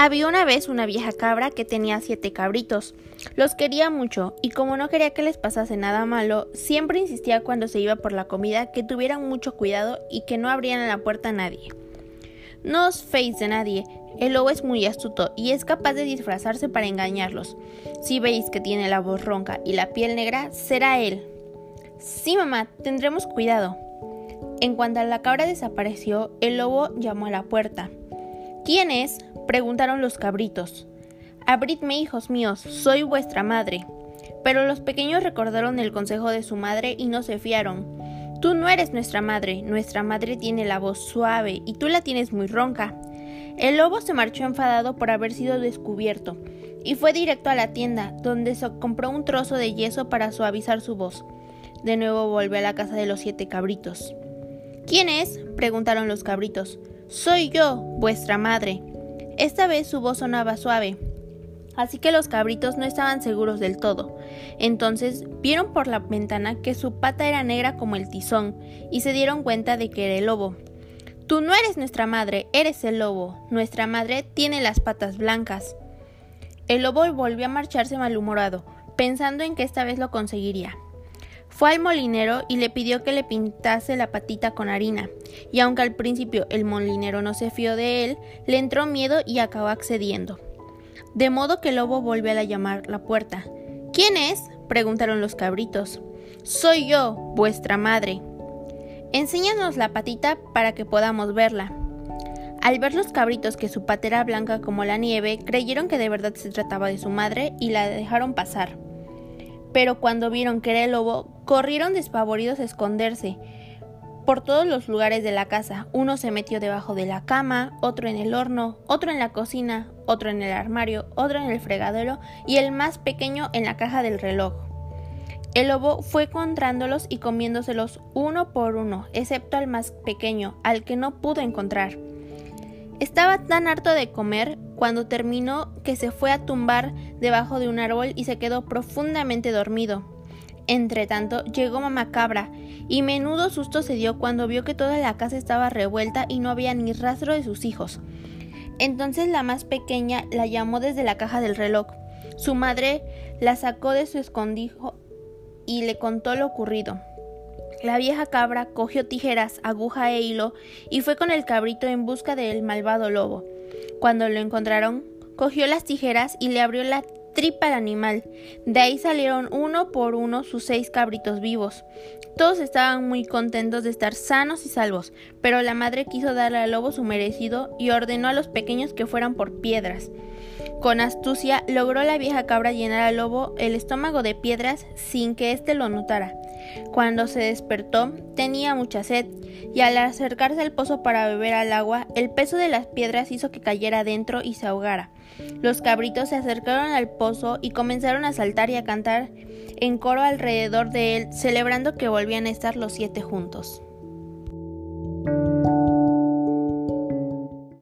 Había una vez una vieja cabra que tenía siete cabritos. Los quería mucho y como no quería que les pasase nada malo, siempre insistía cuando se iba por la comida que tuvieran mucho cuidado y que no abrieran la puerta a nadie. No os feéis de nadie, el lobo es muy astuto y es capaz de disfrazarse para engañarlos. Si veis que tiene la voz ronca y la piel negra, será él. Sí, mamá, tendremos cuidado. En cuanto la cabra desapareció, el lobo llamó a la puerta. ¿Quién es? preguntaron los cabritos. Abridme, hijos míos, soy vuestra madre. Pero los pequeños recordaron el consejo de su madre y no se fiaron. Tú no eres nuestra madre, nuestra madre tiene la voz suave y tú la tienes muy ronca. El lobo se marchó enfadado por haber sido descubierto y fue directo a la tienda, donde se compró un trozo de yeso para suavizar su voz. De nuevo volvió a la casa de los siete cabritos. ¿Quién es? preguntaron los cabritos. Soy yo, vuestra madre. Esta vez su voz sonaba suave, así que los cabritos no estaban seguros del todo. Entonces vieron por la ventana que su pata era negra como el tizón y se dieron cuenta de que era el lobo. Tú no eres nuestra madre, eres el lobo. Nuestra madre tiene las patas blancas. El lobo volvió a marcharse malhumorado, pensando en que esta vez lo conseguiría. Fue al molinero y le pidió que le pintase la patita con harina, y aunque al principio el molinero no se fió de él, le entró miedo y acabó accediendo. De modo que el lobo volvió a llamar la puerta. ¿Quién es? preguntaron los cabritos. Soy yo, vuestra madre. Enséñanos la patita para que podamos verla. Al ver los cabritos que su pata era blanca como la nieve, creyeron que de verdad se trataba de su madre y la dejaron pasar pero cuando vieron que era el lobo, corrieron despavoridos a esconderse por todos los lugares de la casa. Uno se metió debajo de la cama, otro en el horno, otro en la cocina, otro en el armario, otro en el fregadero y el más pequeño en la caja del reloj. El lobo fue encontrándolos y comiéndoselos uno por uno, excepto al más pequeño, al que no pudo encontrar. Estaba tan harto de comer cuando terminó que se fue a tumbar debajo de un árbol y se quedó profundamente dormido. Entretanto llegó mamá cabra, y menudo susto se dio cuando vio que toda la casa estaba revuelta y no había ni rastro de sus hijos. Entonces la más pequeña la llamó desde la caja del reloj. Su madre la sacó de su escondijo y le contó lo ocurrido. La vieja cabra cogió tijeras, aguja e hilo y fue con el cabrito en busca del malvado lobo. Cuando lo encontraron, cogió las tijeras y le abrió la tripa al animal. De ahí salieron uno por uno sus seis cabritos vivos. Todos estaban muy contentos de estar sanos y salvos, pero la madre quiso darle al lobo su merecido y ordenó a los pequeños que fueran por piedras. Con astucia logró la vieja cabra llenar al lobo el estómago de piedras sin que éste lo notara. Cuando se despertó, tenía mucha sed, y al acercarse al pozo para beber al agua, el peso de las piedras hizo que cayera dentro y se ahogara. Los cabritos se acercaron al pozo y comenzaron a saltar y a cantar en coro alrededor de él, celebrando que volvían a estar los siete juntos.